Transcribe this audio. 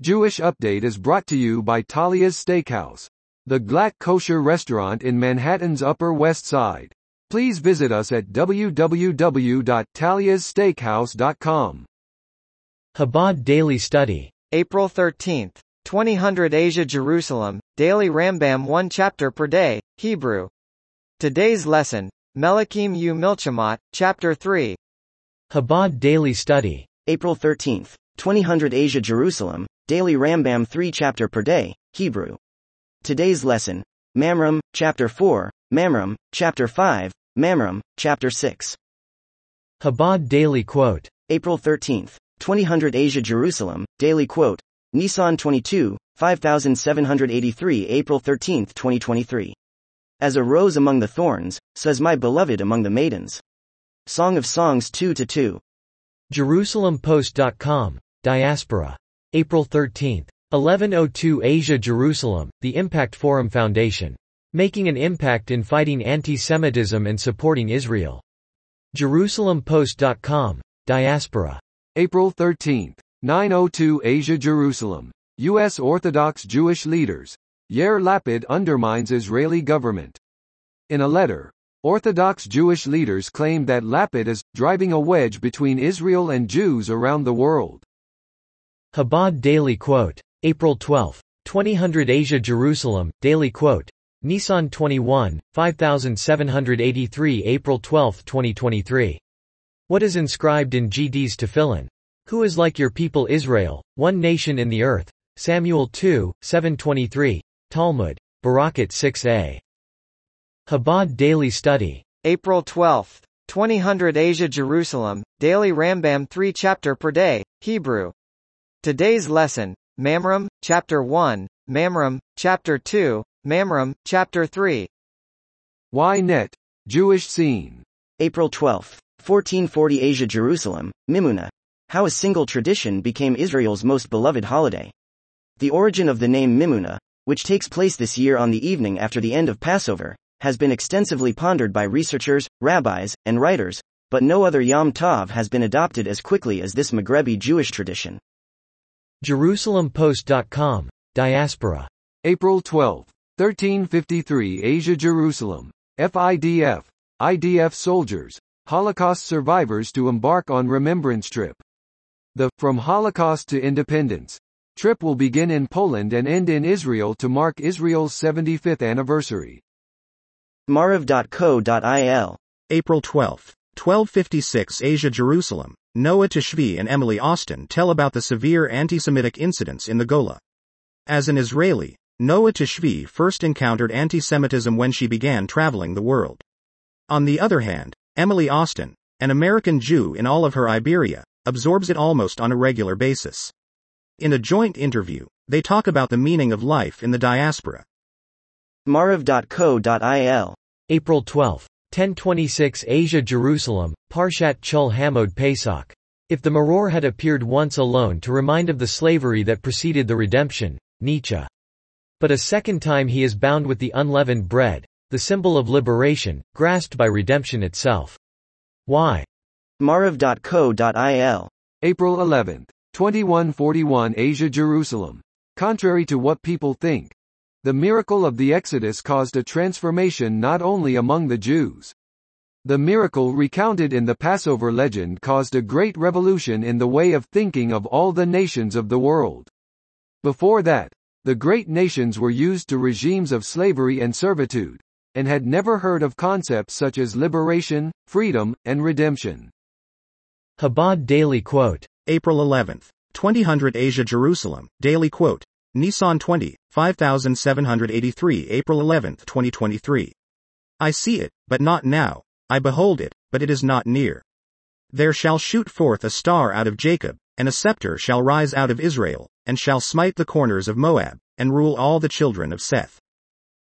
Jewish Update is brought to you by Talia's Steakhouse, the Glatt kosher restaurant in Manhattan's Upper West Side. Please visit us at www.taliassteakhouse.com. Chabad Daily Study. April 13th. 2000 Asia Jerusalem, Daily Rambam 1 chapter per day, Hebrew. Today's lesson, Melachim U Milchamot, chapter 3. Chabad Daily Study. April 13th. 2000 Asia Jerusalem, Daily Rambam 3 chapter per day, Hebrew. Today's lesson, Mamrim, chapter 4, Mamrim, chapter 5, Mamrim, chapter 6. Chabad Daily Quote. April 13th. 2000 Asia Jerusalem, Daily Quote. Nissan 22, 5783 April 13th 2023. As a rose among the thorns, says my beloved among the maidens. Song of Songs 2 to 2. JerusalemPost.com. Diaspora. April 13. 1102 Asia Jerusalem, the Impact Forum Foundation. Making an impact in fighting anti-Semitism and supporting Israel. JerusalemPost.com. Diaspora. April 13, 902 Asia Jerusalem. U.S. Orthodox Jewish leaders. Yair Lapid undermines Israeli government. In a letter, Orthodox Jewish leaders claim that Lapid is driving a wedge between Israel and Jews around the world. Chabad Daily Quote. April 12. 2000 Asia Jerusalem, Daily Quote. Nissan 21, 5783 April 12, 2023. What is inscribed in GD's tefillin? Who is like your people Israel, one nation in the earth? Samuel 2, 723. Talmud. Berachot 6a. Chabad Daily Study. April 12, 2000 Asia Jerusalem, Daily Rambam 3 chapter per day, Hebrew. Today's lesson, Mamrim, chapter 1, Mamrim, chapter 2, Mamrim, chapter 3. Ynet. Jewish scene. April 12, 1440 Asia Jerusalem, Mimouna. How a single tradition became Israel's most beloved holiday. The origin of the name Mimouna, which takes place this year on the evening after the end of Passover, has been extensively pondered by researchers, rabbis, and writers, but no other Yom Tov has been adopted as quickly as this Maghrebi Jewish tradition. JerusalemPost.com. Diaspora. April 12, 1353 Asia Jerusalem. FIDF. IDF soldiers. Holocaust survivors to embark on remembrance trip. The From Holocaust to Independence trip will begin in Poland and end in Israel to mark Israel's 75th anniversary. Maariv.co.il. April 12, 1256 Asia Jerusalem. Noah Tishvi and Emily Austin tell about the severe anti-Semitic incidents in the Gola. As an Israeli, Noah Tishvi first encountered anti-Semitism when she began traveling the world. On the other hand, Emily Austin, an American Jew in all of her Iberia, absorbs it almost on a regular basis. In a joint interview, they talk about the meaning of life in the diaspora. Maariv.co.il. April 12. 1026 Asia Jerusalem, Parshat Chol Hamoed Pesach. If the Maror had appeared once alone to remind of the slavery that preceded the redemption, Nietzsche. But a second time he is bound with the unleavened bread, the symbol of liberation, grasped by redemption itself. Why? Maariv.co.il. April 11, 2141 Asia Jerusalem. Contrary to what people think, the miracle of the Exodus caused a transformation not only among the Jews. The miracle recounted in the Passover legend caused a great revolution in the way of thinking of all the nations of the world. Before that, the great nations were used to regimes of slavery and servitude, and had never heard of concepts such as liberation, freedom, and redemption. Chabad Daily Quote. April 11th, 2000 Asia Jerusalem, Daily Quote. Nissan 20, 5783 April 11th 2023. I see it, but not now. I behold it, but it is not near. There shall shoot forth a star out of Jacob, and a scepter shall rise out of Israel, and shall smite the corners of Moab, and rule all the children of Seth.